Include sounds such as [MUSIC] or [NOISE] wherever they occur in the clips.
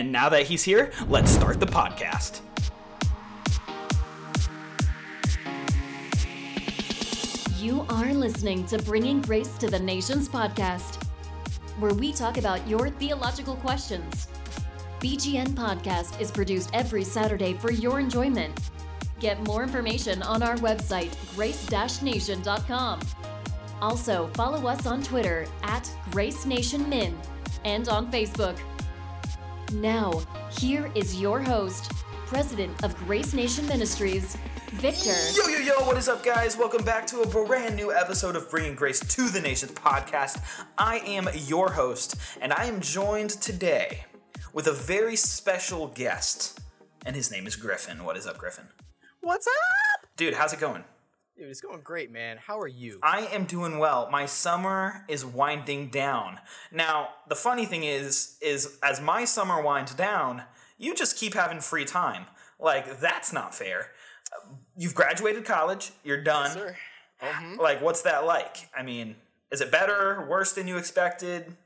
And now that he's here, let's start the podcast. You are listening to Bringing Grace to the Nations podcast, where we talk about your theological questions. BGN Podcast is produced every Saturday for your enjoyment. Get more information on our website, grace-nation.com. Also, follow us on Twitter at Grace Nation Min and on Facebook. Now, here is your host, President of Grace Nation Ministries, Victor. Yo, yo, yo, what is up, guys? Welcome back to a brand new episode of Bringing Grace to the Nations podcast. I am your host, and I am joined today with a very special guest, and his name is Griffin. What is up, Griffin? What's up? Dude, how's it going? Dude, it's going great, man. How are you? I am doing well. My summer is winding down. Now, the funny thing is, is as my summer winds down, you just keep having free time. Like, that's not fair. You've graduated college, you're done. sir. Mm-hmm. Like, what's that like? I mean, is it better, worse than you expected?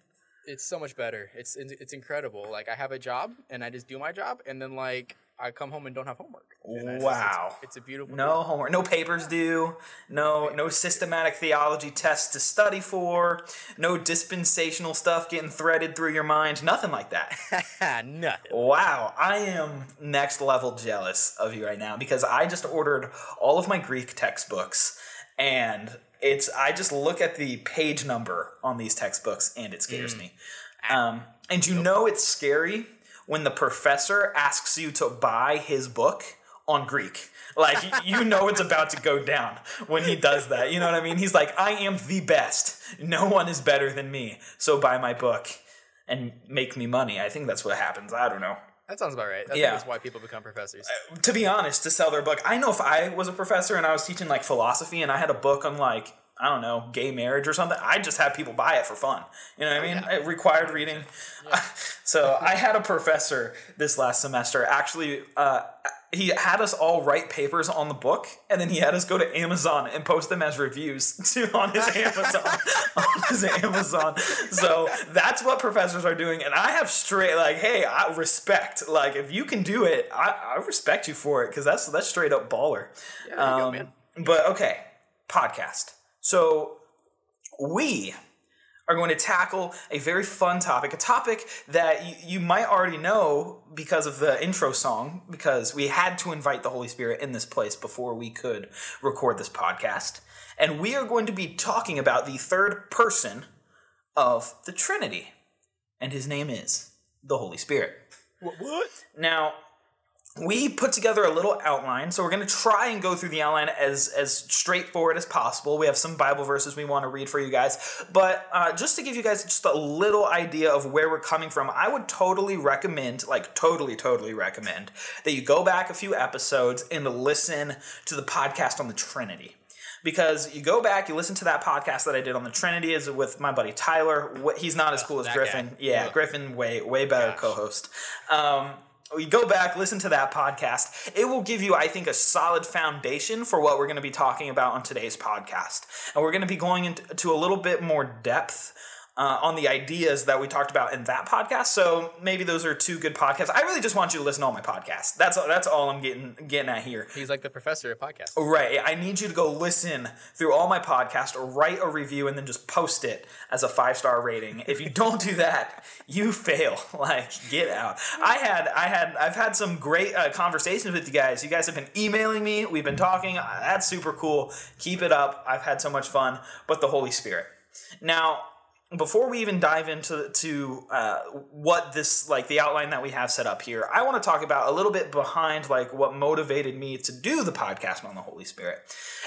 It's so much better. It's it's incredible. Like I have a job and I just do my job, and then like I come home and don't have homework. It's just- Wow. it's, it's a beautiful. No homework, no papers due, no no systematic theology tests to study for, no dispensational stuff getting threaded through your mind, nothing like that. [LAUGHS] [LAUGHS] nothing. Wow, I am next level jealous of you right now because I just ordered all of my Greek textbooks and it's I just look at the page number on these textbooks and it scares me. Um, and you know it's scary when the professor asks you to buy his book on Greek. Like you know it's about to go down when he does that. You know what I mean? He's like, I am the best. No one is better than me. So buy my book and make me money. I think that's what happens. I don't know. That sounds about right. I Yeah. that's why people become professors. Uh, to be honest, to sell their book, I know if I was a professor and I was teaching like philosophy and I had a book on like I don't know, gay marriage or something, I'd just have people buy it for fun. You know what I mean? yeah. It required reading. [LAUGHS] so I had a professor this last semester actually uh, he had us all write papers on the book and then he had us go to Amazon and post them as reviews [LAUGHS] to on his Amazon [LAUGHS] on his Amazon. So that's what professors are doing and I have straight like hey, I respect like if you can do it, I, I respect you for it cuz that's that's straight up baller. Yeah, you go, Um, man. But okay, podcast. So we are going to tackle a very fun topic, a topic that you, you might already know because of the intro song, because we had to invite the Holy Spirit in this place before we could record this podcast. And we are going to be talking about the third person of the Trinity. And his name is the Holy Spirit. What? what? Now, we put together a little outline, so we're going to try and go through the outline as as straightforward as possible. We have some Bible verses we want to read for you guys, but uh, just to give you guys just a little idea of where we're coming from, I would totally recommend, like totally, totally recommend that you go back a few episodes and listen to the podcast on the Trinity because you go back, you listen to that podcast that I did on the Trinity is with my buddy Tyler. He's not as cool as Griffin. guy. Yeah. Griffin way way better Gosh. co-host. Um, we go back, listen to that podcast. It will give you, I think, a solid foundation for what we're going to be talking about on today's podcast. And we're going to be going into a little bit more depth uh, on the ideas that we talked about in that podcast. So maybe those are two good podcasts. I really just want you to listen to all my podcasts. That's that's all I'm getting getting at here. He's like the professor of podcasts. Right. I need you to go listen through all my podcasts or write a review and then just post it as a five star rating. If you don't do that, you fail. [LAUGHS] Like, get out. I had, I had, I've had some great uh, conversations with you guys. You guys have been emailing me. We've been talking. That's super cool. Keep it up. I've had so much fun. But the Holy Spirit. Now, before we even dive into to uh, what this like the outline that we have set up here i want to talk about a little bit behind like what motivated me to do the podcast on the holy spirit.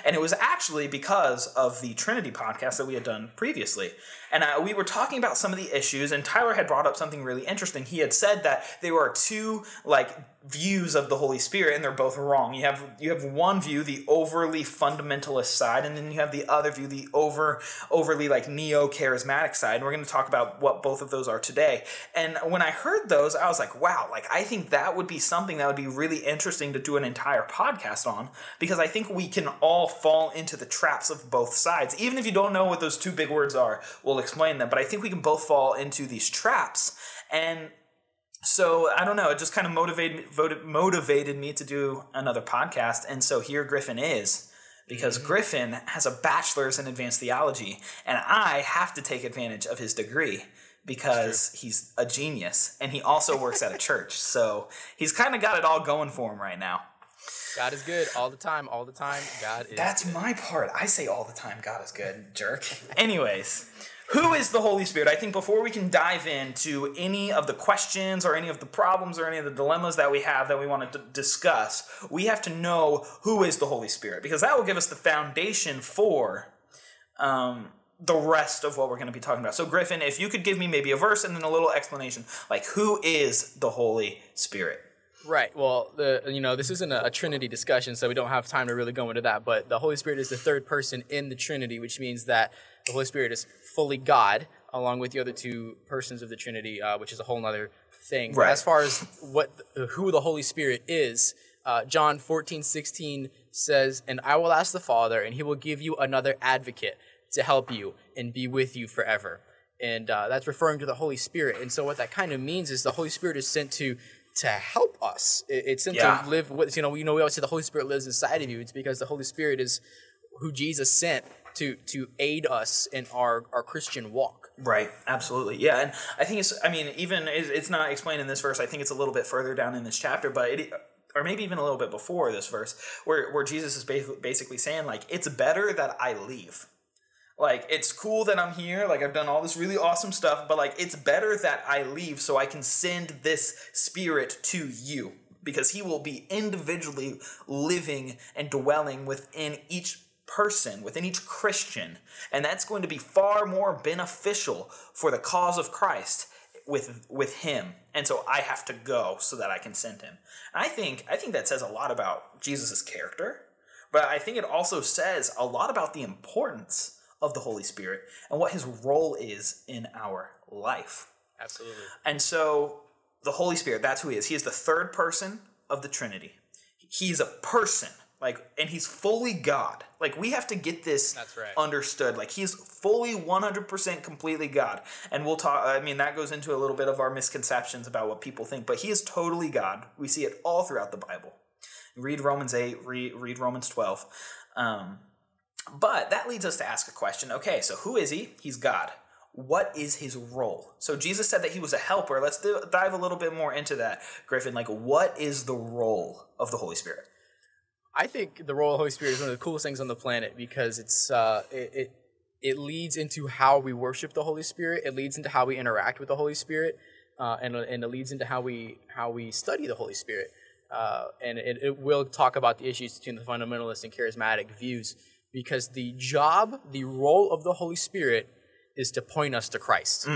And it was actually because of the trinity podcast that we had done previously and we were talking about some of the issues and tyler had brought up something really interesting. He had said that there are two like views of the holy spirit and they're both wrong. You have you have one view the overly fundamentalist side and then you have the other view the over overly like neo charismatic side. And we're going to talk about what both of those are today. And when i heard those i was like wow like i think that would be something that would be really interesting to do an entire podcast on because i think we can all fall into the traps of both sides. Even if you don't know what those two big words are we'll explain them but i think we can both fall into these traps and so I don't know. It just kind of motivated voted, motivated me to do another podcast, and so here Griffin is because Mm-hmm. Griffin has a bachelor's in advanced theology, and I have to take advantage of his degree because he's a genius, and he also works at a church. [LAUGHS] So he's kind of got it all going for him right now. God is good all the time, all the time. God is That's good. my part. I say all the time, God is good, jerk. [LAUGHS] Anyways, who is the Holy Spirit? I think before we can dive into any of the questions or any of the problems or any of the dilemmas that we have that we want to d- discuss, we have to know who is the Holy Spirit because that will give us the foundation for um, the rest of what we're going to be talking about. So, Griffin, if you could give me maybe a verse and then a little explanation, like who is the Holy Spirit? Right. Well, the you know this isn't a, a Trinity discussion, so we don't have time to really go into that. But the Holy Spirit is the third person in the Trinity, which means that the Holy Spirit is fully God, along with the other two persons of the Trinity, uh, which is a whole other thing. Right. As far as what who the Holy Spirit is, uh, John 14, 16 says, "And I will ask the Father, and He will give you another Advocate to help you and be with you forever." And uh, that's referring to the Holy Spirit. And so what that kind of means is the Holy Spirit is sent to to help us. It's sent Yeah. to live with you know you know we always say the Holy Spirit lives inside of you. It's because the Holy Spirit is who Jesus sent to to aid us in our our Christian walk. Right, absolutely. Yeah, and I think it's, I mean, even, it's not explained in this verse. I think it's a little bit further down in this chapter, but it, or maybe even a little bit before this verse, where, where Jesus is basically, saying, like, it's better that I leave. Like, it's cool that I'm here. Like, I've done all this really awesome stuff, but, like, it's better that I leave so I can send this spirit to you because he will be individually living and dwelling within each person, within each Christian. And that's going to be far more beneficial for the cause of Christ with with him. And so I have to go so that I can send him. And I think I think that says a lot about Jesus' character, but I think it also says a lot about the importance of the Holy Spirit and what his role is in our life. Absolutely. And so the Holy Spirit, that's who he is. He is the third person of the Trinity. He's a person, like, and he's fully God. Like, we have to get this right. understood. Like, he's fully 100% completely God. And we'll talk, I mean, that goes into a little bit of our misconceptions about what people think, but he is totally God. We see it all throughout the Bible. Read Romans 8, read, read Romans 12. Um, but that leads us to ask a question. Okay, so who is he? He's God. What is his role? So Jesus said that he was a helper. Let's do, dive a little bit more into that, Griffin. Like, what is the role of the Holy Spirit? I think the role of the Holy Spirit is one of the coolest things on the planet because it's uh, it, it it leads into how we worship the Holy Spirit. It leads into how we interact with the Holy Spirit, uh, and and it leads into how we how we study the Holy Spirit. Uh, and it, it will talk about the issues between the fundamentalist and charismatic views because the job, the role of the Holy Spirit is to point us to Christ.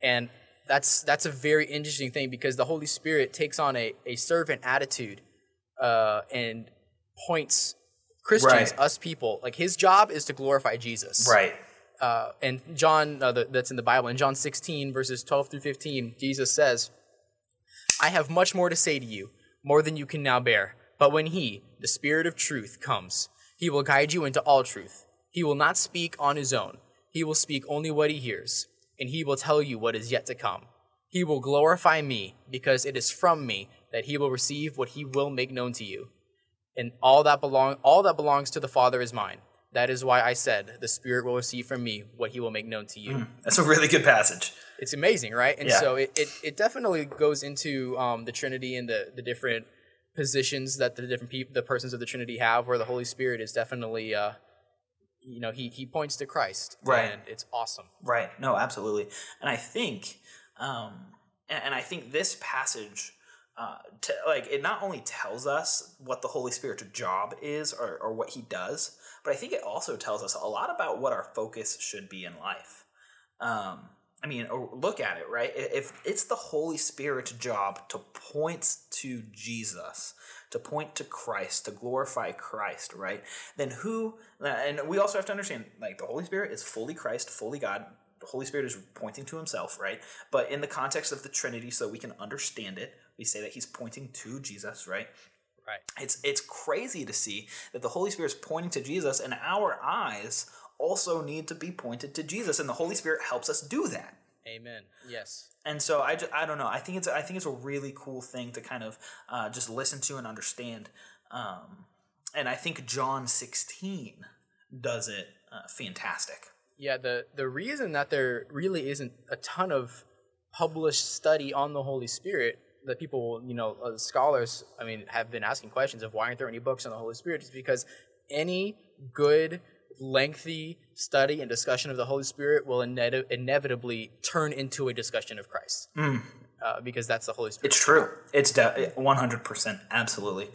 And that's that's a very interesting thing because the Holy Spirit takes on a, a servant attitude uh, and points Christians, Right. us people, like his job is to glorify Jesus. Right. Uh, and John, uh, the, that's in the Bible, in John 16, verses 12 through 15, Jesus says, I have much more to say to you, more than you can now bear. But when he, the Spirit of truth, comes, he will guide you into all truth. He will not speak on his own. He will speak only what he hears, and he will tell you what is yet to come. He will glorify me, because it is from me that he will receive what he will make known to you. And all that belong all that belongs to the Father is mine. That is why I said, the Spirit will receive from me what he will make known to you That's a really good passage. it's amazing, right? And Yeah. so it, it, it definitely goes into um, the Trinity and the, the different positions that the different people, the persons of the Trinity have, where the Holy Spirit is definitely, uh, you know, he, he points to Christ. Right. And it's awesome. Right. No, absolutely. And I think, um, and, and I think this passage, uh, like it not only tells us what the Holy Spirit's job is or, or what he does, but I think it also tells us a lot about what our focus should be in life. Um, I mean, look at it, right? If it's the Holy Spirit's job to point to Jesus, to point to Christ, to glorify Christ, right? Then who, and we also have to understand, like, the Holy Spirit is fully Christ, fully God. The Holy Spirit is pointing to himself, right? But in the context of the Trinity, so we can understand it, we say that he's pointing to Jesus, right? Right. it's it's crazy to see that the Holy Spirit is pointing to Jesus, and our eyes also need to be pointed to Jesus, and the Holy Spirit helps us do that. Amen. Yes. And so I, ju- I don't know. I think it's I think it's a really cool thing to kind of uh, just listen to and understand. Um, and I think John 16 does it uh, fantastic. Yeah, the the reason that there really isn't a ton of published study on the Holy Spirit that people, you know, uh, scholars, I mean, have been asking questions of why aren't there any books on the Holy Spirit is because any good lengthy study and discussion of the Holy Spirit will ine- inevitably turn into a discussion of Christ. Uh, because that's the Holy Spirit. It's true. It's de- 100%. Absolutely.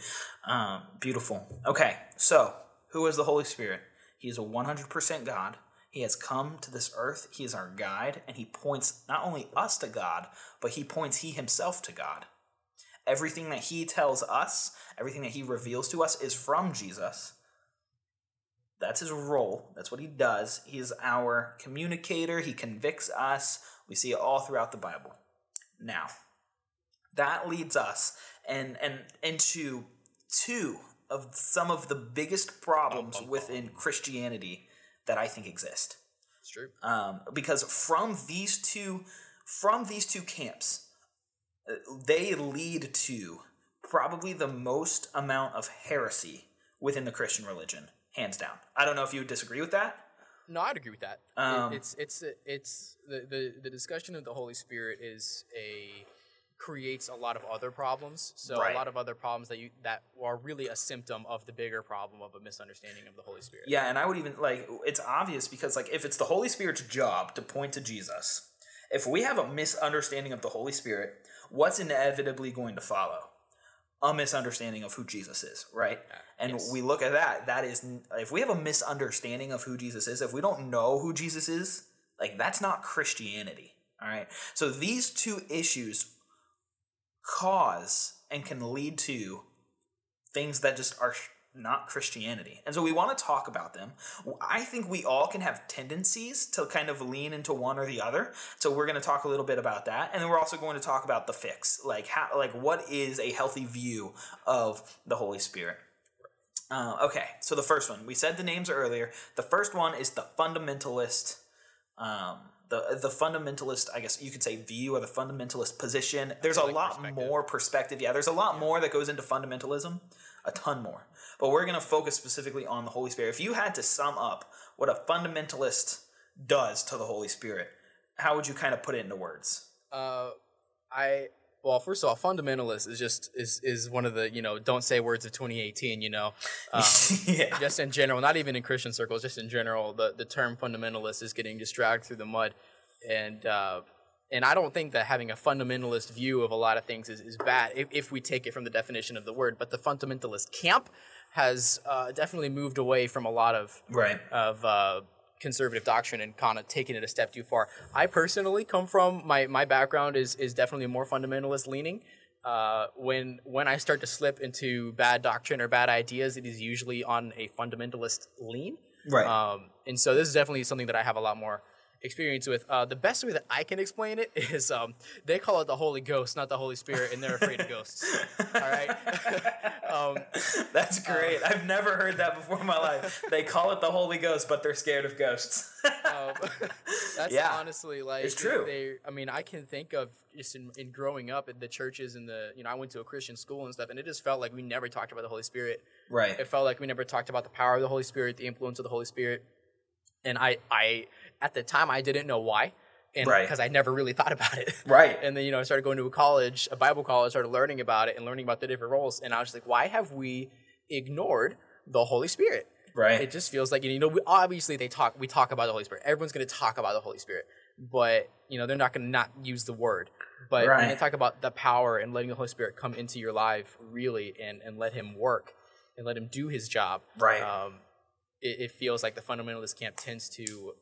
Um, beautiful. Okay, so who is the Holy Spirit? He is a 100% God. He has come to this earth. He is our guide, and he points not only us to God, but he points he himself to God. Everything that he tells us, everything that he reveals to us is from Jesus. That's his role. That's what he does. He is our communicator. He convicts us. We see it all throughout the Bible. Now, that leads us and and into two of some of the biggest problems within Christianity that I think exist. It's true. Um, because from these two from these two camps, uh, they lead to probably the most amount of heresy within the Christian religion, hands down. I don't know if you would disagree with that. No, I'd agree with that. It- Um, it's it's it's the, the the discussion of the Holy Spirit is a creates a lot of other problems. So Right. a lot of other problems that you that are really a symptom of the bigger problem of a misunderstanding of the Holy Spirit. Yeah, and I would even like it's obvious because like if it's the Holy Spirit's job to point to Jesus, if we have a misunderstanding of the Holy Spirit, what's inevitably going to follow? A misunderstanding of who Jesus is, right? And yes. we look at that, that is if we have a misunderstanding of who Jesus is, if we don't know who Jesus is, like that's not Christianity, all right? So these two issues cause and can lead to things that just are not Christianity. And so we want to talk about them. I think we all can have tendencies to kind of lean into one or the other. So we're going to talk a little bit about that. And then we're also going to talk about the fix. Like how like what is a healthy view of the Holy Spirit? Uh, okay, so the first one, we said the names earlier. The first one is the fundamentalist um, the the fundamentalist, I guess you could say view or the fundamentalist position. There's a like lot perspective. more perspective. Yeah, there's a lot more that goes into fundamentalism, a ton more. But we're going to focus specifically on the Holy Spirit. If you had to sum up what a fundamentalist does to the Holy Spirit, how would you kind of put it into words? Uh, I well, first of all, fundamentalist is just is is one of the you know don't say words of 2018. You know, [LAUGHS] um, yeah. just in general, not even in Christian circles, just in general, the the term fundamentalist is getting just dragged through the mud, and uh, and I don't think that having a fundamentalist view of a lot of things is, is bad if, if we take it from the definition of the word. But the fundamentalist camp has uh, definitely moved away from a lot of Right. of uh, conservative doctrine and kind of taking it a step too far. I personally come from my my background is is definitely more fundamentalist leaning. Uh, when when I start to slip into bad doctrine or bad ideas, it is usually on a fundamentalist lean. Right. Um, and so this is definitely something that I have a lot more experience with. Uh, the best way that I can explain it [LAUGHS] is um, they call it the Holy Ghost, not the Holy Spirit, and they're afraid of ghosts. All right. [LAUGHS] um, [LAUGHS] That's great. I've never heard that before in my life. They call it the Holy Ghost, but they're scared of ghosts. um, that's Yeah, honestly like it's true. They, I mean, I can think of just in, in growing up at the churches and the you know I went to a Christian school and stuff, and it just felt like we never talked about the Holy Spirit. right. It felt like we never talked about the power of the Holy Spirit, the influence of the Holy Spirit, and I, I at the time I didn't know why, and Right. because I never really [LAUGHS] thought about it. Right. And then you know I started going to a college, a Bible college, started learning about it and learning about the different roles, and I was like, why have we ignored the Holy Spirit? Right. It just feels like you know we, obviously they talk we talk about the Holy Spirit. Everyone's going to talk about the Holy Spirit, but you know they're not going to not use the word. But when they talk about the power and letting the Holy Spirit come into your life really and and let Him work and let Him do His job, Right. Um, it, it feels like the fundamentalist camp tends to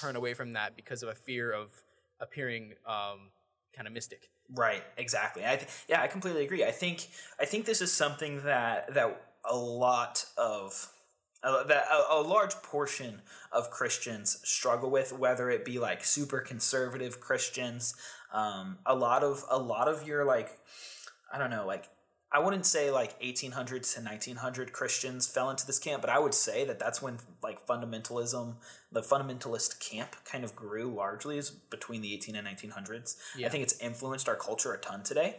turn away from that because of a fear of appearing um, kind of mystic. Right, exactly. I th- yeah, I completely agree. I think I think this is something that that a lot of that a, a large portion of Christians struggle with, whether it be like super conservative Christians. Um, a lot of a lot of your like I don't know like I wouldn't say like 1800 to 1900 Christians fell into this camp, but I would say that that's when like fundamentalism, the fundamentalist camp kind of grew largely is between the 18 and 1900s. I think it's influenced our culture a ton today.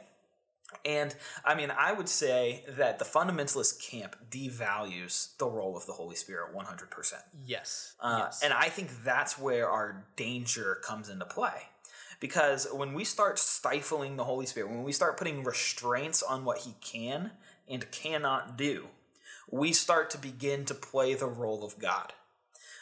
And I mean, I would say that the fundamentalist camp devalues the role of the Holy Spirit 100%. Yes. Uh, yes. And I think that's where our danger comes into play. Because when we start stifling the Holy Spirit, when we start putting restraints on what he can and cannot do, we start to begin to play the role of God.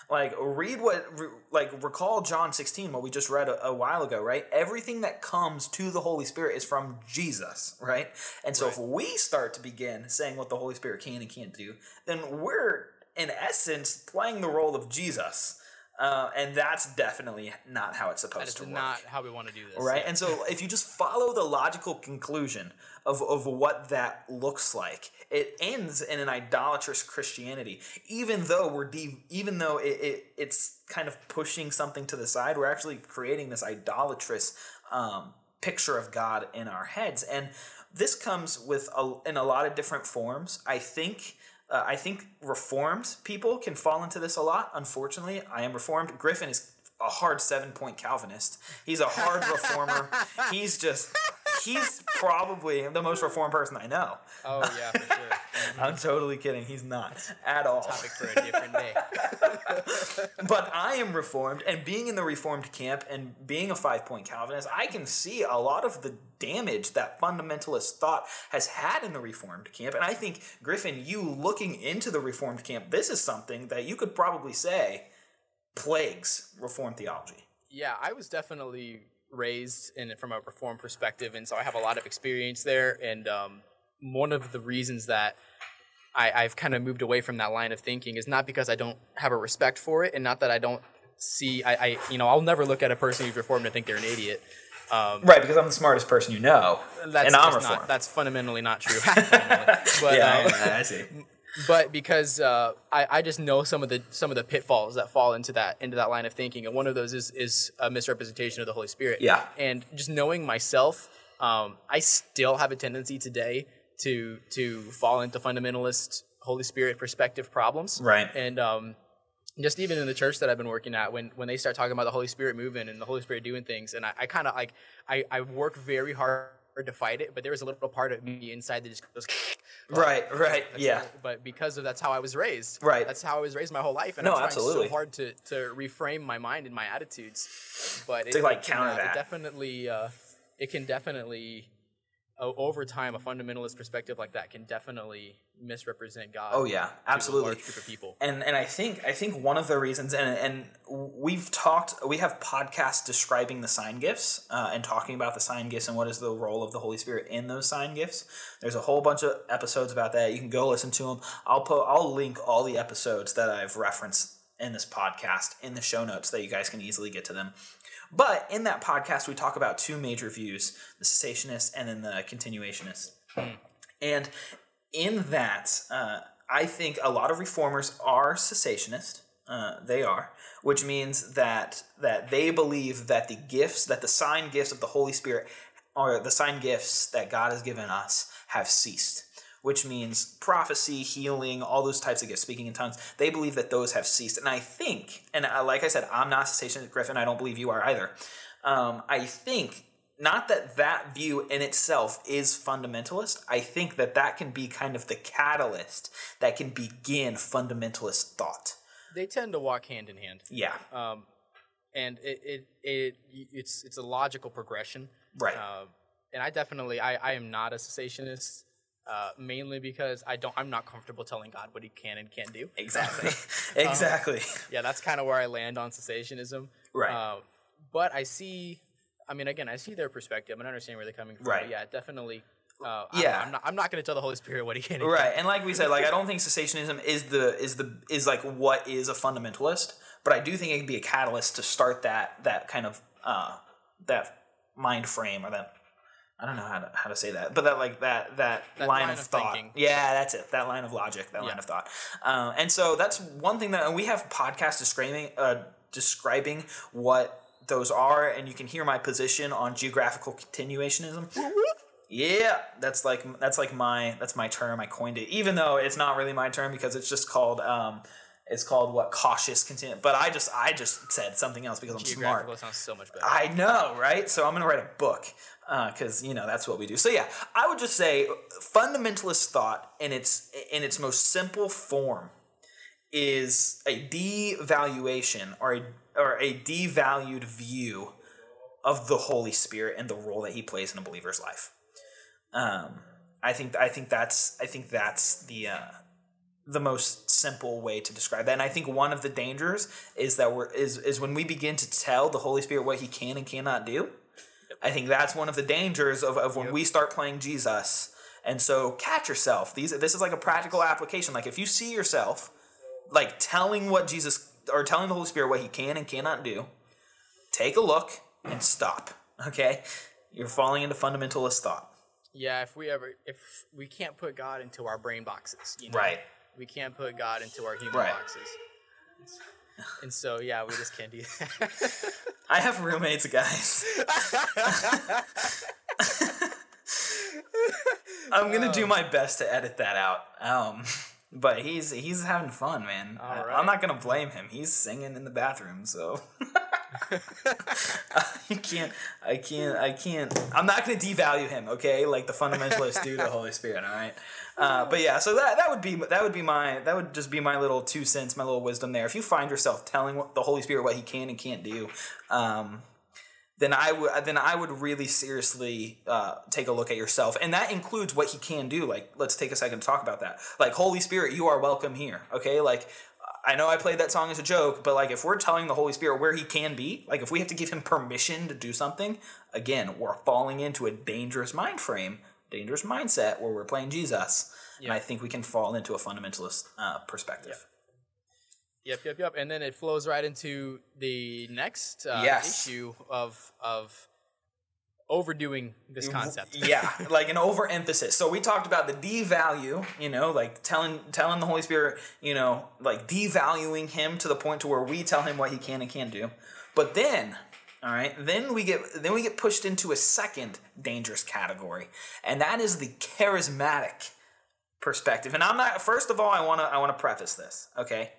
Like, read what, like, recall John 16, what we just read a, a while ago, right? Everything that comes to the Holy Spirit is from Jesus, right? And so if we start to begin saying what the Holy Spirit can and can't do, then we're, in essence, playing the role of Jesus. Uh, and that's definitely not how it's supposed to work That's not how we want to do this. right? And so if you just follow the logical conclusion of, of what that looks like, it ends in an idolatrous Christianity. Even though we're de- even though it, it it's kind of pushing something to the side, we're actually creating this idolatrous um, picture of God in our heads, and this comes with a, in a lot of different forms. I think. Uh, I think reformed people can fall into this a lot. Unfortunately, I am reformed. Griffin is a hard seven point Calvinist. He's a hard [LAUGHS] reformer. He's just, he's probably the most reformed person I know. Oh yeah, for sure. [LAUGHS] I'm totally kidding. He's not at all. Topic for a different day. [LAUGHS] But I am reformed, and being in the reformed camp and being a five point Calvinist, I can see a lot of the damage that fundamentalist thought has had in the reformed camp. And I think, Griffin, you looking into the reformed camp, this is something that you could probably say plagues reformed theology. Yeah, I was definitely raised in from a reform perspective, and so I have a lot of experience there. And um, one of the reasons that I, I've kind of moved away from that line of thinking is not because I don't have a respect for it, and not that I don't see. I, I you know, I'll never look at a person who's reformed and think they're an idiot. Um, Right, because I'm the smartest person you know. that's and I'm reformed. not. That's fundamentally not true. [LAUGHS] But, yeah, um, I, I see. But because uh, I, I just know some of the some of the pitfalls that fall into that into that line of thinking, and one of those is is a misrepresentation of the Holy Spirit. Yeah. and just knowing myself, um, I still have a tendency today to to fall into fundamentalist Holy Spirit perspective problems. Right. and um, just even in the church that I've been working at, when when they start talking about the Holy Spirit moving and the Holy Spirit doing things, and I, I kind of like I, I work very hard to fight it, but there was a little part of me inside that just goes. [LAUGHS] Right, right, [LAUGHS] yeah. so- but because of that's how I was raised. Right. That's how I was raised my whole life, and No, I'm trying absolutely. so hard to to reframe my mind and my attitudes. But To, it, like, it counter uh, that. It definitely, uh, it can definitely. Over time, a fundamentalist perspective like that can definitely misrepresent God. Oh yeah, absolutely. large group of people. And and I think I think one of the reasons and and we've talked we have podcasts describing the sign gifts uh, and talking about the sign gifts and what is the role of the Holy Spirit in those sign gifts. There's a whole bunch of episodes about that. You can go listen to them. I'll put I'll link all the episodes that I've referenced in this podcast in the show notes that you guys can easily get to them. But in that podcast, we talk about two major views: the cessationist and then the continuationist. And in that, uh, I think a lot of reformers are cessationist. Uh, they are, which means that that they believe that the gifts, that the sign gifts of the Holy Spirit, or the sign gifts that God has given us, have ceased. Which means prophecy, healing, all those types of gifts, speaking in tongues. They believe that those have ceased, and I think, and uh, like I said, I'm not cessationist, Griffin. I don't believe you are either. Um, I think not that that view in itself is fundamentalist. I think that that can be kind of the catalyst that can begin fundamentalist thought. They tend to walk hand in hand, Yeah, um, and it, it it it's it's a logical progression. right. Uh, and I definitely I, I am not a cessationist. Uh, mainly because I don't I'm not comfortable telling God what he can and can't do. exactly. [LAUGHS] exactly. Yeah, that's kind of where I land on cessationism. Right. Uh, but I see, I mean, again, I see their perspective and I understand where they're coming from. Right. Yeah, definitely. Uh, Yeah. I'm not. I'm not going to tell the Holy Spirit what he can. right. And like we said, like I don't think cessationism is the is the is like what is a fundamentalist, but I do think it can be a catalyst to start that that kind of uh that mind frame or that I don't know how to how to say that, but that like that that, That line, line of, of thought. thinking. Yeah, that's it. That line of logic. That line of thought. Uh, and so that's one thing that we have podcasts describing uh, describing what those are, and you can hear my position on geographical continuationism. Yeah, that's like that's like my that's my term. I coined it, even though it's not really my term because it's just called um, it's called what cautious content. But I just I just said something else because I'm smart. Sounds so much better. I know, right? So I'm gonna write a book because you know that's what we do. So yeah, I would just say fundamentalist thought in its in its most simple form is a devaluation or a or a devalued view of the Holy Spirit and the role that He plays in a believer's life. Um, I think I think that's I think that's the uh, the most simple way to describe that. And I think one of the dangers is that we're is is when we begin to tell the Holy Spirit what He can and cannot do. I think that's one of the dangers of, of when Yep. we start playing Jesus. And so catch yourself. These this is like a practical application. Like if you see yourself like telling what Jesus or telling the Holy Spirit what he can and cannot do, take a look and stop. Okay? You're falling into fundamentalist thought. Yeah, if we ever, if we can't put God into our brain boxes, you know, Right. We can't put God into our human Right. boxes. And so, yeah, we just can't do that. I have roommates, guys. [LAUGHS] I'm gonna do my best to edit that out. Um, but he's he's having fun, man. I- I'm not gonna blame him. He's singing in the bathroom, so [LAUGHS] you can't. I can't. I can't. I'm not gonna devalue him. Okay, like the fundamentalists do to the Holy Spirit. All right. Uh, but yeah, so that that would be that would be my that would just be my little two cents, my little wisdom there. If you find yourself telling the Holy Spirit what He can and can't do, um, then I would then I would really seriously uh, take a look at yourself, and that includes what he can do. Like, let's take a second to talk about that. Like, Holy Spirit, you are welcome here. Okay, like. I know I played that song as a joke, but like if we're telling the Holy Spirit where he can be, like if we have to give him permission to do something, again, we're falling into a dangerous mind frame, dangerous mindset where we're playing Jesus. And I think we can fall into a fundamentalist uh, perspective. Yep, yep, yep. And then it flows right into the next uh, Yes. issue of of overdoing this concept. yeah, like an overemphasis. So we talked about the devalue, you know, like telling telling the Holy Spirit, you know, like devaluing him to the point to where we tell him what he can and can't do. But then, all right, then we get then we get pushed into a second dangerous category, and that is the charismatic perspective. And I'm not first of all, I want to I want to preface this, okay?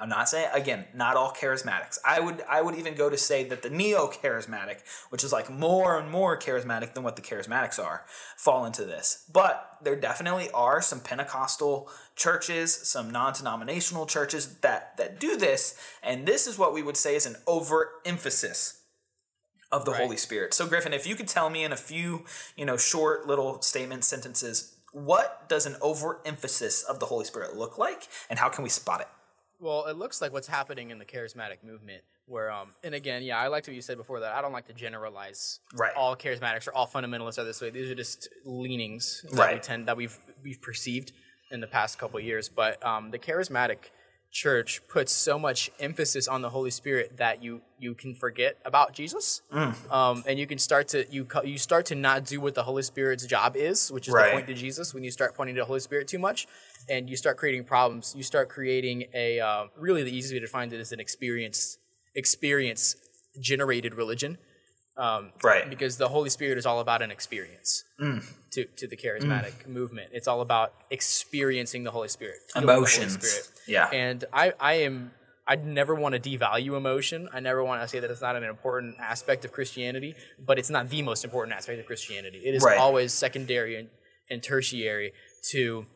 I'm not saying again, not all charismatics. I would I would even go to say that the neo charismatic, which is like more and more charismatic than what the charismatics are, fall into this. But there definitely are some Pentecostal churches, some non-denominational churches that that do this, and this is what we would say is an overemphasis of the Right. Holy Spirit. So Griffin, if you could tell me in a few, you know, short little statement sentences, what does an overemphasis of the Holy Spirit look like and how can we spot it? Well, it looks like what's happening in the charismatic movement, where, um, and again, yeah, I liked what you said before that I don't like to generalize Right. all charismatics or all fundamentalists are this way. These are just leanings that we tend that we've we've perceived in the past couple of years. But um, the charismatic church puts so much emphasis on the Holy Spirit that you you can forget about Jesus, Mm. um, and you can start to you you start to not do what the Holy Spirit's job is, which is Right. to point to Jesus. When you start pointing to the Holy Spirit too much, and you start creating problems, you start creating a uh, really the easiest way to find it is an experience experience generated religion. Um, Right. because the Holy Spirit is all about an experience to, to the charismatic movement. It's all about experiencing the Holy Spirit, the Holy Emotions. Spirit. Yeah. And I, I am, I never want to devalue emotion. I never want to say that it's not an important aspect of Christianity, but it's not the most important aspect of Christianity. It is Right. always secondary and, and tertiary to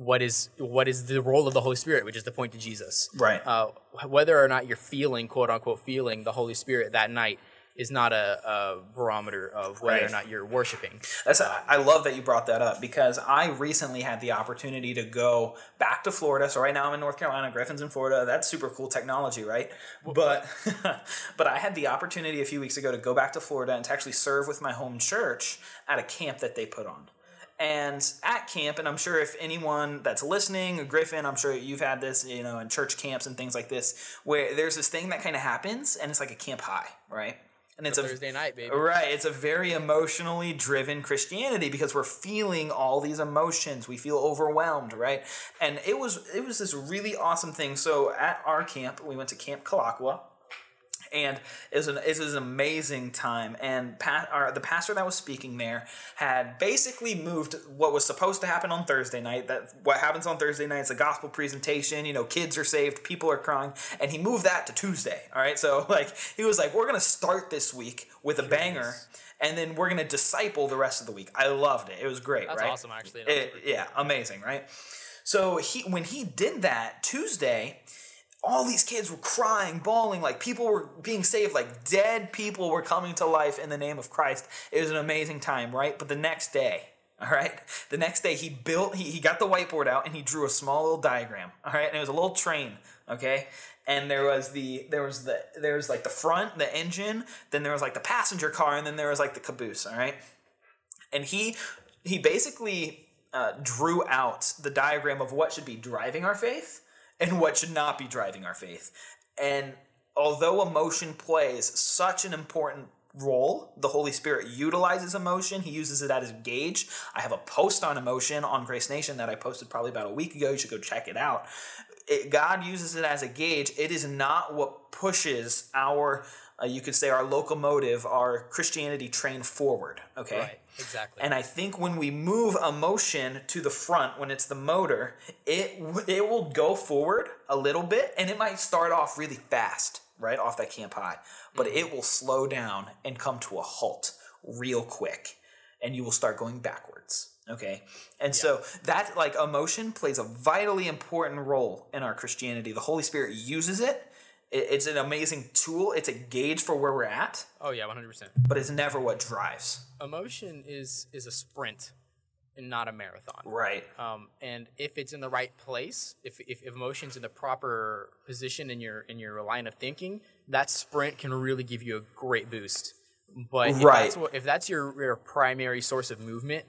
what is what is the role of the Holy Spirit, which is to point to Jesus. Right. Uh, whether or not you're feeling, quote unquote, feeling the Holy Spirit that night is not a, a barometer of whether or not you're worshiping. That's I love that you brought that up because I recently had the opportunity to go back to Florida. So right now I'm in North Carolina, Griffin's in Florida. That's super cool technology, right? But [LAUGHS] but I had the opportunity a few weeks ago to go back to Florida and to actually serve with my home church at a camp that they put on. And at camp, and I'm sure if anyone that's listening, Griffin, I'm sure you've had this, you know, in church camps and things like this, where there's this thing that kind of happens, and it's like a camp high, right? And it's a Thursday night, baby. Right. It's a very emotionally driven Christianity because we're feeling all these emotions. We feel overwhelmed, right? And it was it was this really awesome thing. So at our camp, we went to Camp Kulaqua. And it was an it was an amazing time. And pa- our, the pastor that was speaking there had basically moved what was supposed to happen on Thursday night. That what happens on Thursday night is a gospel presentation. You know, kids are saved, people are crying, and he moved that to Tuesday. All right, so [LAUGHS] like he was like, we're gonna start this week with a banger. And then we're gonna disciple the rest of the week. I loved it. It was great. That's right? awesome, actually. It- yeah, amazing, right? So he when he did that Tuesday, all these kids were crying, bawling, like people were being saved, like dead people were coming to life in the name of Christ. It was an amazing time, right? But the next day, [LAUGHS] all right, the next day he built, he, he got the whiteboard out and he drew a small little diagram, all right, and it was a little train, okay, and there was the there was the there was like the front, the engine, then there was like the passenger car, and then there was like the caboose, all right, and he he basically uh, drew out the diagram of what should be driving our faith and what should not be driving our faith. And although emotion plays such an important role, the Holy Spirit utilizes emotion. He uses it as a gauge. I have a post on emotion on Grace Nation that I posted probably about a week ago. You should go check it out. It, God uses it as a gauge. It is not what pushes our, uh, you could say, our locomotive, our Christianity train forward. Okay. Right, exactly. And I think when we move emotion to the front, when it's the motor, it it will go forward a little bit, and it might start off really fast, right off that camp high, but it will slow down and come to a halt real quick, and you will start going backwards. Okay, and so that like emotion plays a vitally important role in our Christianity. The Holy Spirit uses it. It- It's an amazing tool. It's a gauge for where we're at, oh yeah, one hundred percent. but it's never what drives. Emotion is is a sprint, and not a marathon. Right. Um, and if it's in the right place, if, if if emotion's in the proper position in your in your line of thinking, that sprint can really give you a great boost. But if Right. that's what, if that's your, your primary source of movement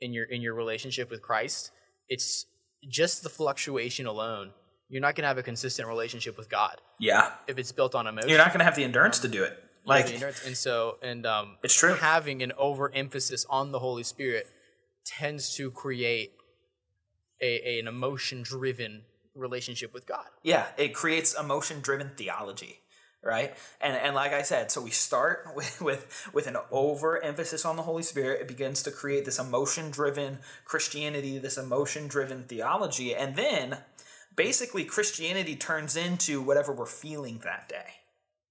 in your in your relationship with Christ, it's just the fluctuation alone. You're not gonna have a consistent relationship with God Yeah. if it's built on emotion. You're not going to have the endurance to do it. Like, endurance. and so and um, It's true. Having an overemphasis on the Holy Spirit tends to create a, a- an emotion driven relationship with God. yeah, it creates emotion driven theology, right? And and like I said, so we start [LAUGHS] with with, with an overemphasis on the Holy Spirit. It begins to create this emotion driven Christianity, this emotion driven theology, and then basically Christianity turns into whatever we're feeling that day.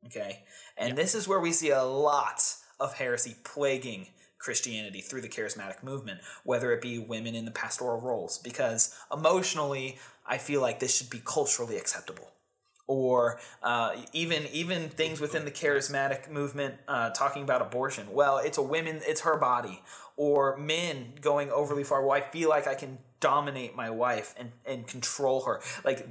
Okay? And this is where we see a lot of heresy plaguing Christianity through the charismatic movement, whether it be women in the pastoral roles, because emotionally, I feel like this should be culturally acceptable. Or uh, even even things within the charismatic movement uh, talking about abortion. Well, it's a women, it's her body. Or men going overly far. Well, I feel like I can dominate my wife and, and control her. Like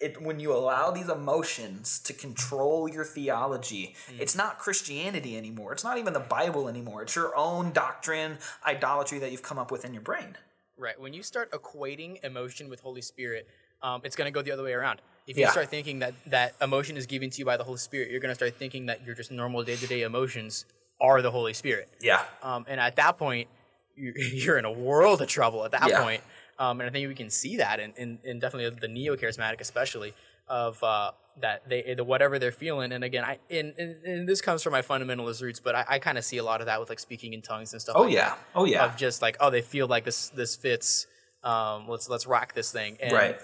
it when you allow these emotions to control your theology, it's not Christianity anymore. It's not even the Bible anymore. It's your own doctrine, idolatry that you've come up with in your brain. Right. When you start equating emotion with Holy Spirit, um, it's going to go the other way around. If you Yeah. start thinking that that emotion is given to you by the Holy Spirit, you're going to start thinking that your just normal day to day emotions are the Holy Spirit. Yeah. Um, and at that point, you- [LAUGHS] you're in a world of trouble at that Yeah. point. Um, and I think we can see that, in, in, in definitely the neo charismatic, especially of uh, that they the whatever they're feeling. And again, I and, and, and this comes from my fundamentalist roots, but I, I kind of see a lot of that with like speaking in tongues and stuff. Oh like yeah. that, Oh yeah. Of just like, oh, they feel like this this fits. Um, let's let's rock this thing. And, Right.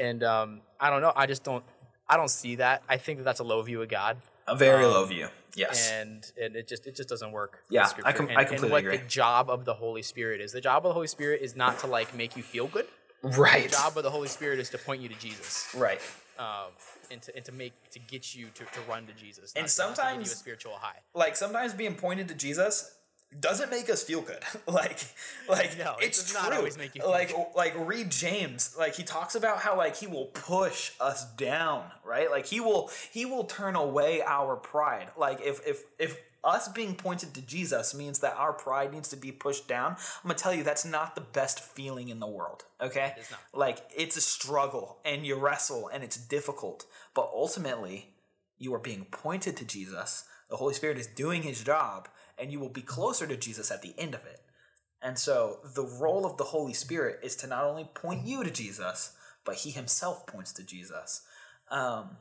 And um, I don't know. I just don't. I don't see that. I think that that's a low view of God A very low view. Yes. and and it just it just doesn't work. Yeah, I com- and, I completely and what agree. the job of the Holy Spirit is. The job of the Holy Spirit is not to like make you feel good. right. The job of the Holy Spirit is to point you to Jesus, Right. um, and to and to make to get you to, to run to Jesus. And not to give you sometimes- a spiritual high. Like sometimes being pointed to Jesus doesn't make us feel good. [LAUGHS] like like No, it it's true. not always make you feel like like read James. Like he talks about how like he will push us down, right? Like he will he will turn away our pride. Like if if if us being pointed to Jesus means that our pride needs to be pushed down, I'm gonna tell you that's not the best feeling in the world. Okay? is not. Like it's a struggle and you wrestle and it's difficult. But ultimately, you are being pointed to Jesus. The Holy Spirit is doing his job, and you will be closer to Jesus at the end of it. And so, the role of the Holy Spirit is to not only point you to Jesus, but he himself points to Jesus. Um,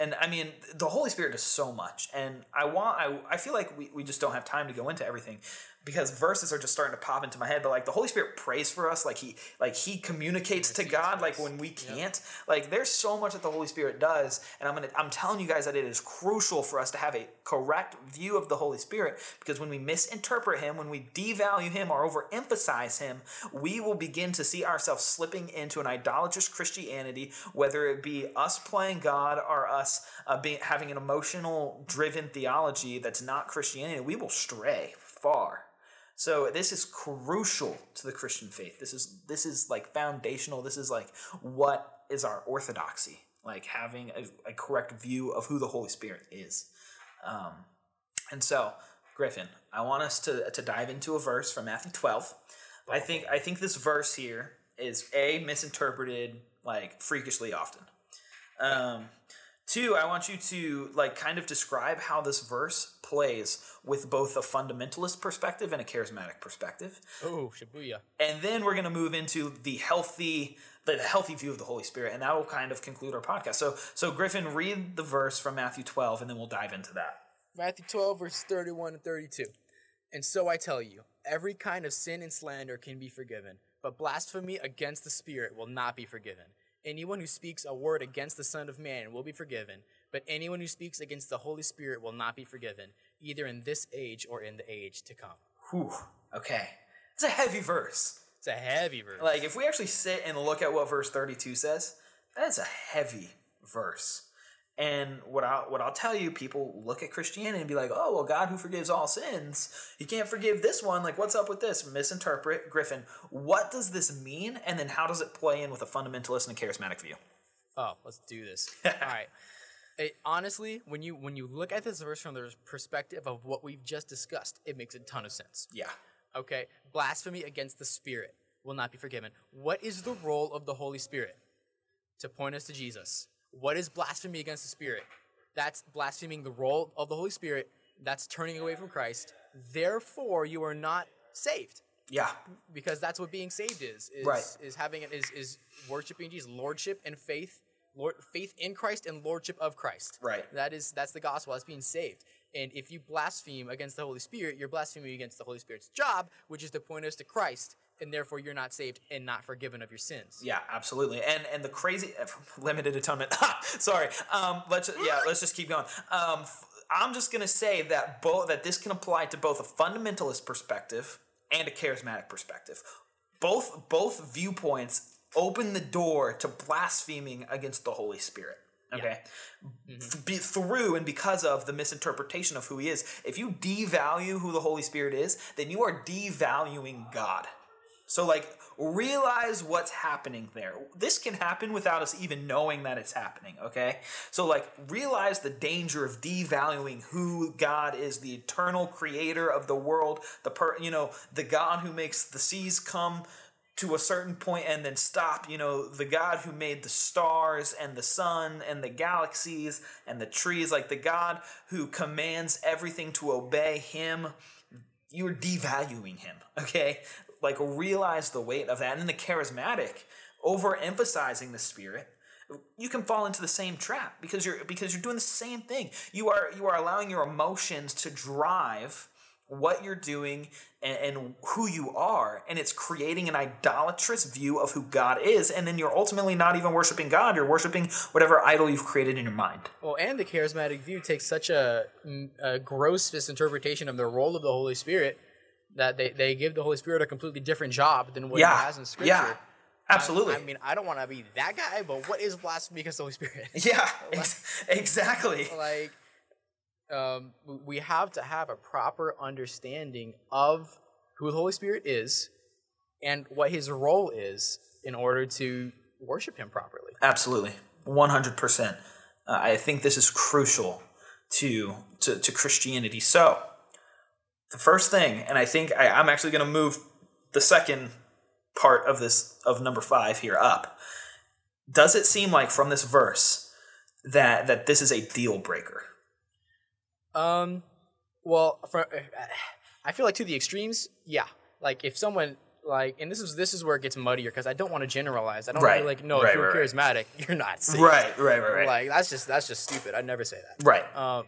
and I mean, the Holy Spirit does so much, and I want, I, I feel like we, we just don't have time to go into everything because verses are just starting to pop into my head. But like the Holy Spirit prays for us, like he, like he communicates to God, like when we can't. Like there's so much that the Holy Spirit does, and I'm gonna, I'm telling you guys that it is crucial for us to have a correct view of the Holy Spirit because when we misinterpret Him, when we devalue Him or overemphasize Him, we will begin to see ourselves slipping into an idolatrous Christianity, whether it be us playing God or us uh, being having an emotional driven theology that's not Christianity. We will stray far. So this is crucial to the Christian faith. This is this is like foundational. This is like what is our orthodoxy, like having a, a correct view of who the Holy Spirit is. Um, and so, Griffin, I want us to to dive into a verse from Matthew 12. I think I think this verse here is a misinterpreted like freakishly often. Um, two, I want you to like kind of describe how this verse plays with both a fundamentalist perspective and a charismatic perspective. Oh, Shibuya. And then we're going to move into the healthy the healthy view of the Holy Spirit and that will kind of conclude our podcast. So so Griffin read the verse from Matthew 12 and then we'll dive into that. Matthew 12, verse 31 and 32. And so I tell you, every kind of sin and slander can be forgiven, but blasphemy against the Spirit will not be forgiven. Anyone who speaks a word against the Son of Man will be forgiven, but anyone who speaks against the Holy Spirit will not be forgiven, either in this age or in the age to come. Whew. Okay. It's a heavy verse. It's a heavy verse. Like if we actually sit and look at what verse 32 says, that is a heavy verse. And what I what I'll tell you, people look at Christianity and be like, "Oh, well, God who forgives all sins, He can't forgive this one. Like, what's up with this?" Misinterpret, Griffin. What does this mean? And then how does it play in with a fundamentalist and a charismatic view? Oh, let's do this. [LAUGHS] All right. It, honestly, when you when you look at this verse from the perspective of what we've just discussed, it makes a ton of sense. Yeah. Okay, blasphemy against the Spirit will not be forgiven. What is the role of the Holy Spirit? To point us to Jesus. What is blasphemy against the Spirit? That's blaspheming the role of the Holy Spirit. That's turning away from Christ. Therefore, you are not saved Yeah. because that's what being saved is. Is, Right. is having it is is worshiping Jesus, lordship and faith, Lord, faith in Christ and lordship of Christ. Right. That is that's the gospel. That's being saved. And if you blaspheme against the Holy Spirit, you're blaspheming against the Holy Spirit's job, which is to point us to Christ, and therefore you're not saved and not forgiven of your sins. Yeah, absolutely. And and the crazy [LAUGHS] limited atonement. [LAUGHS] Sorry. Um, let's yeah, let's just keep going. Um, f- I'm just gonna say that both that this can apply to both a fundamentalist perspective and a charismatic perspective. Both both viewpoints open the door to blaspheming against the Holy Spirit. Okay, Th- be, through and because of the misinterpretation of who He is. If you devalue who the Holy Spirit is, then you are devaluing God. So, like, realize what's happening there. This can happen without us even knowing that it's happening, okay? So, like, realize the danger of devaluing who God is, the eternal creator of the world, the per, you know, the God who makes the seas come to a certain point and then stop, you know, the God who made the stars and the sun and the galaxies and the trees, like the God who commands everything to obey him you're devaluing him okay like realize the weight of that and the charismatic overemphasizing the spirit you can fall into the same trap because you're because you're doing the same thing. You are you are allowing your emotions to drive what you're doing and, and who you are and it's creating an idolatrous view of who god is and then you're ultimately not even worshiping god you're worshiping whatever idol you've created in your mind. Well, and the charismatic view takes such a, a gross misinterpretation of the role of the Holy Spirit that they, they give the Holy Spirit a completely different job than what yeah he has in Scripture. yeah absolutely I mean, I don't want to be that guy, but what is blasphemy against the Holy Spirit? [LAUGHS] yeah [LAUGHS] ex- exactly [LAUGHS] like, um, we have to have a proper understanding of who the Holy Spirit is and what his role is in order to worship him properly. Absolutely, one hundred percent. Uh, I think this is crucial to, to to Christianity. So, the first thing, and I think I, I'm actually going to move the second part of this of number five here up. Does it seem like from this verse that that this is a deal breaker? Um, well, for, I feel like to the extremes, yeah. Like if someone like, and this is this is where it gets muddier because I don't want to generalize. I don't Right. want to like, no, Right, if you're right, charismatic, [LAUGHS] you're not saved. Right, right, right, right. Like that's just that's just stupid. I'd never say that. right. Um,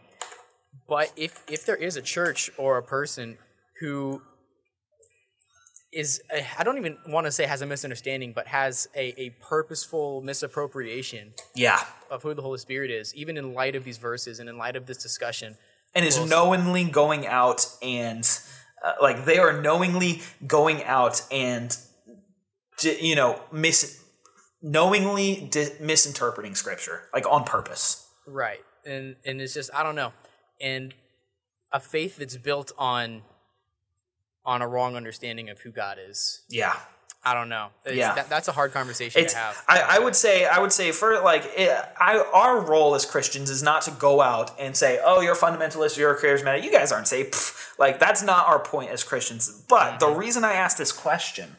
but if if there is a church or a person who is I don't even want to say has a misunderstanding, but has a, a purposeful misappropriation yeah. of who the Holy Spirit is, even in light of these verses and in light of this discussion. and is Well, knowingly going out and uh, like they are knowingly going out and you know mis knowingly di- misinterpreting scripture like on purpose Right. And and it's just I don't know. And a faith that's built on on a wrong understanding of who God is. yeah I don't know. It's- Yeah. that, that's a hard conversation it's to have. I, I would say i would say for like it, I, our role as christians is not to go out and say oh you're a fundamentalist you're a charismatic you guys aren't saved Pff, like that's not our point as christians but the mm-hmm. reason i asked this question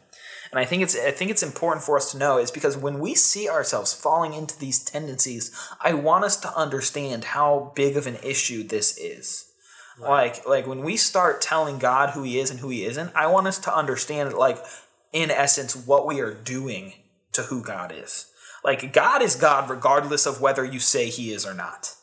and I think it's I think it's important for us to know is because when we see ourselves falling into these tendencies, I want us to understand how big of an issue this is. Like like when we start telling God who he is and who he isn't, I want us to understand like in essence what we are doing to who God is. Like God is God regardless of whether you say he is or not.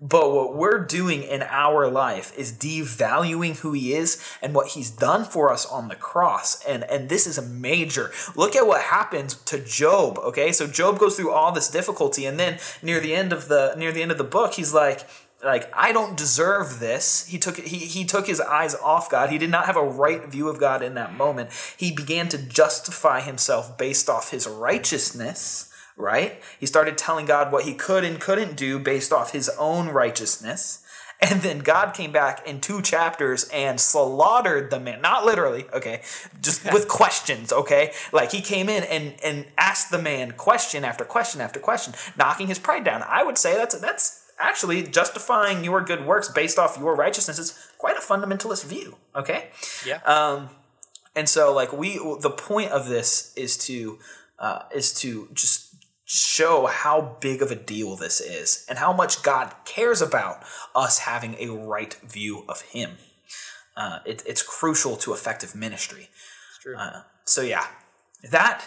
But what we're doing in our life is devaluing who he is and what he's done for us on the cross. And and this is a major. Look at what happens to Job, okay? So Job goes through all this difficulty and then near the end of the near the end of the book, he's like like I don't deserve this. He took he he took his eyes off God. He did not have a right view of God in that moment. He began to justify himself based off his righteousness right? He started telling God what he could and couldn't do based off his own righteousness. [LAUGHS] And then God came back in two chapters and slaughtered the man. Not literally, okay, just with questions, okay? Like he came in and, and asked the man question after question after question, knocking his pride down. I would say that's that's actually justifying your good works based off your righteousness is quite a fundamentalist view, okay? yeah. Um, and so like we the point of this is to uh, is to just show how big of a deal this is and how much God cares about us having a right view of Him. Uh, it, it's crucial to effective ministry. Uh, so yeah, that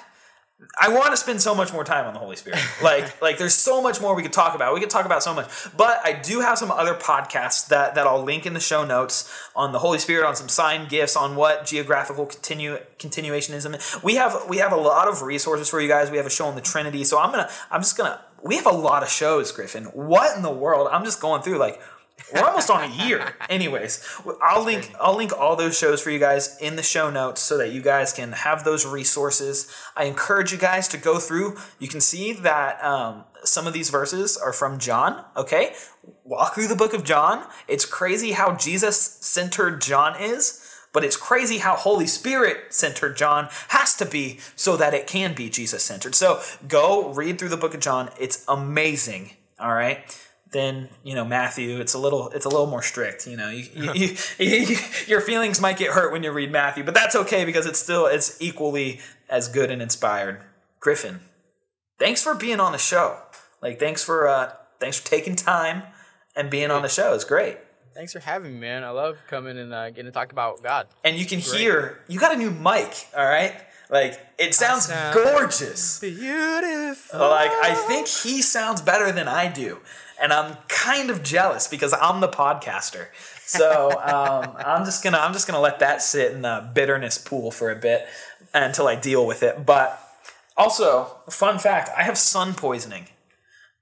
I want to spend so much more time on the Holy Spirit. [LAUGHS] Like, like there's so much more we could talk about. We could talk about so much, but I do have some other podcasts that that I'll link in the show notes on the Holy Spirit, on some sign gifts, on what geographical continue continuationism. We have we have a lot of resources for you guys. We have a show on the Trinity, so I'm gonna I'm just gonna. We have a lot of shows, Griffin. What in the world? I'm just going through like we're almost on a year. Anyways, I'll link I'll link all those shows for you guys in the show notes so that you guys can have those resources. I encourage you guys to go through. You can see that um, some of these verses are from John. Okay, walk through the book of John. It's crazy how Jesus centered John is. But it's crazy how Holy Spirit centered John has to be so that it can be Jesus centered. So go read through the book of John. It's amazing. All right then you know Matthew. It's a little it's a little more strict. You know, you, you, you, [LAUGHS] you- your feelings might get hurt when you read Matthew, but that's okay because it's still it's equally as good and inspired. Griffin, thanks for being on the show. Like thanks for uh thanks for taking time and being on the show. It's great. Thanks for having me, man. I love coming and uh, getting to talk about God. And you can hear you got a new mic. All right, like it sounds sound- gorgeous. Beautiful. Like I think he sounds better than I do, and I'm kind of jealous because I'm the podcaster. So um, [LAUGHS] I'm just gonna I'm just gonna let that sit in the bitterness pool for a bit until I deal with it. But also, fun fact: I have sun poisoning.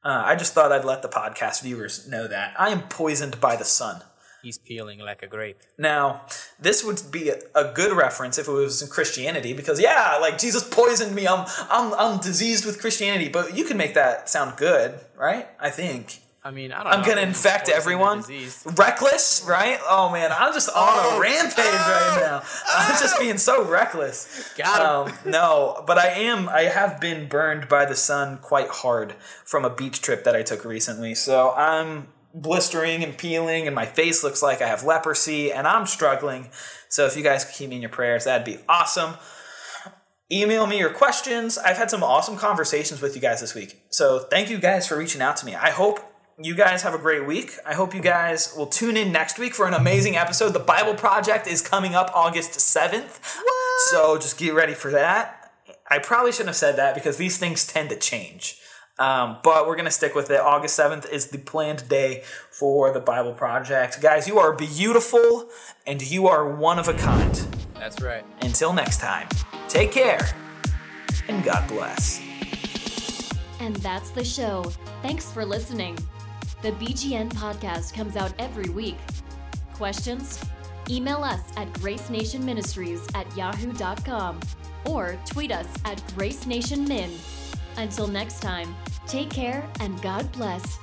Uh, I just thought I'd let the podcast viewers know that I am poisoned by the sun. He's peeling like a grape. Now, this would be a, a good reference if it was in Christianity, because yeah, like Jesus poisoned me. I'm I'm I'm diseased with Christianity, but you can make that sound good, right? I think. I mean, I don't I'm know. gonna infect everyone. Reckless, right? Oh man, I'm just on Oh. a rampage right now. I'm just being so reckless. Got him. Um, no, but I am. I have been burned by the sun quite hard from a beach trip that I took recently. So I'm blistering and peeling, and my face looks like I have leprosy, and I'm struggling. So if you guys could keep me in your prayers, that'd be awesome. Email me your questions. I've had some awesome conversations with you guys this week. So thank you guys for reaching out to me. I hope you guys have a great week. I hope you guys will tune in next week for an amazing episode. The Bible Project is coming up August 7th. What? So just get ready for that. I probably shouldn't have said that because these things tend to change. Um, but we're going to stick with it. August 7th is the planned day for the Bible Project. Guys, you are beautiful and you are one of a kind. That's right. Until next time, take care and God bless. And that's the show. Thanks for listening. The BGN podcast comes out every week. Questions? Email us at gracenationministries at yahoo.com or tweet us at gracenationmin. Until next time, take care and God bless.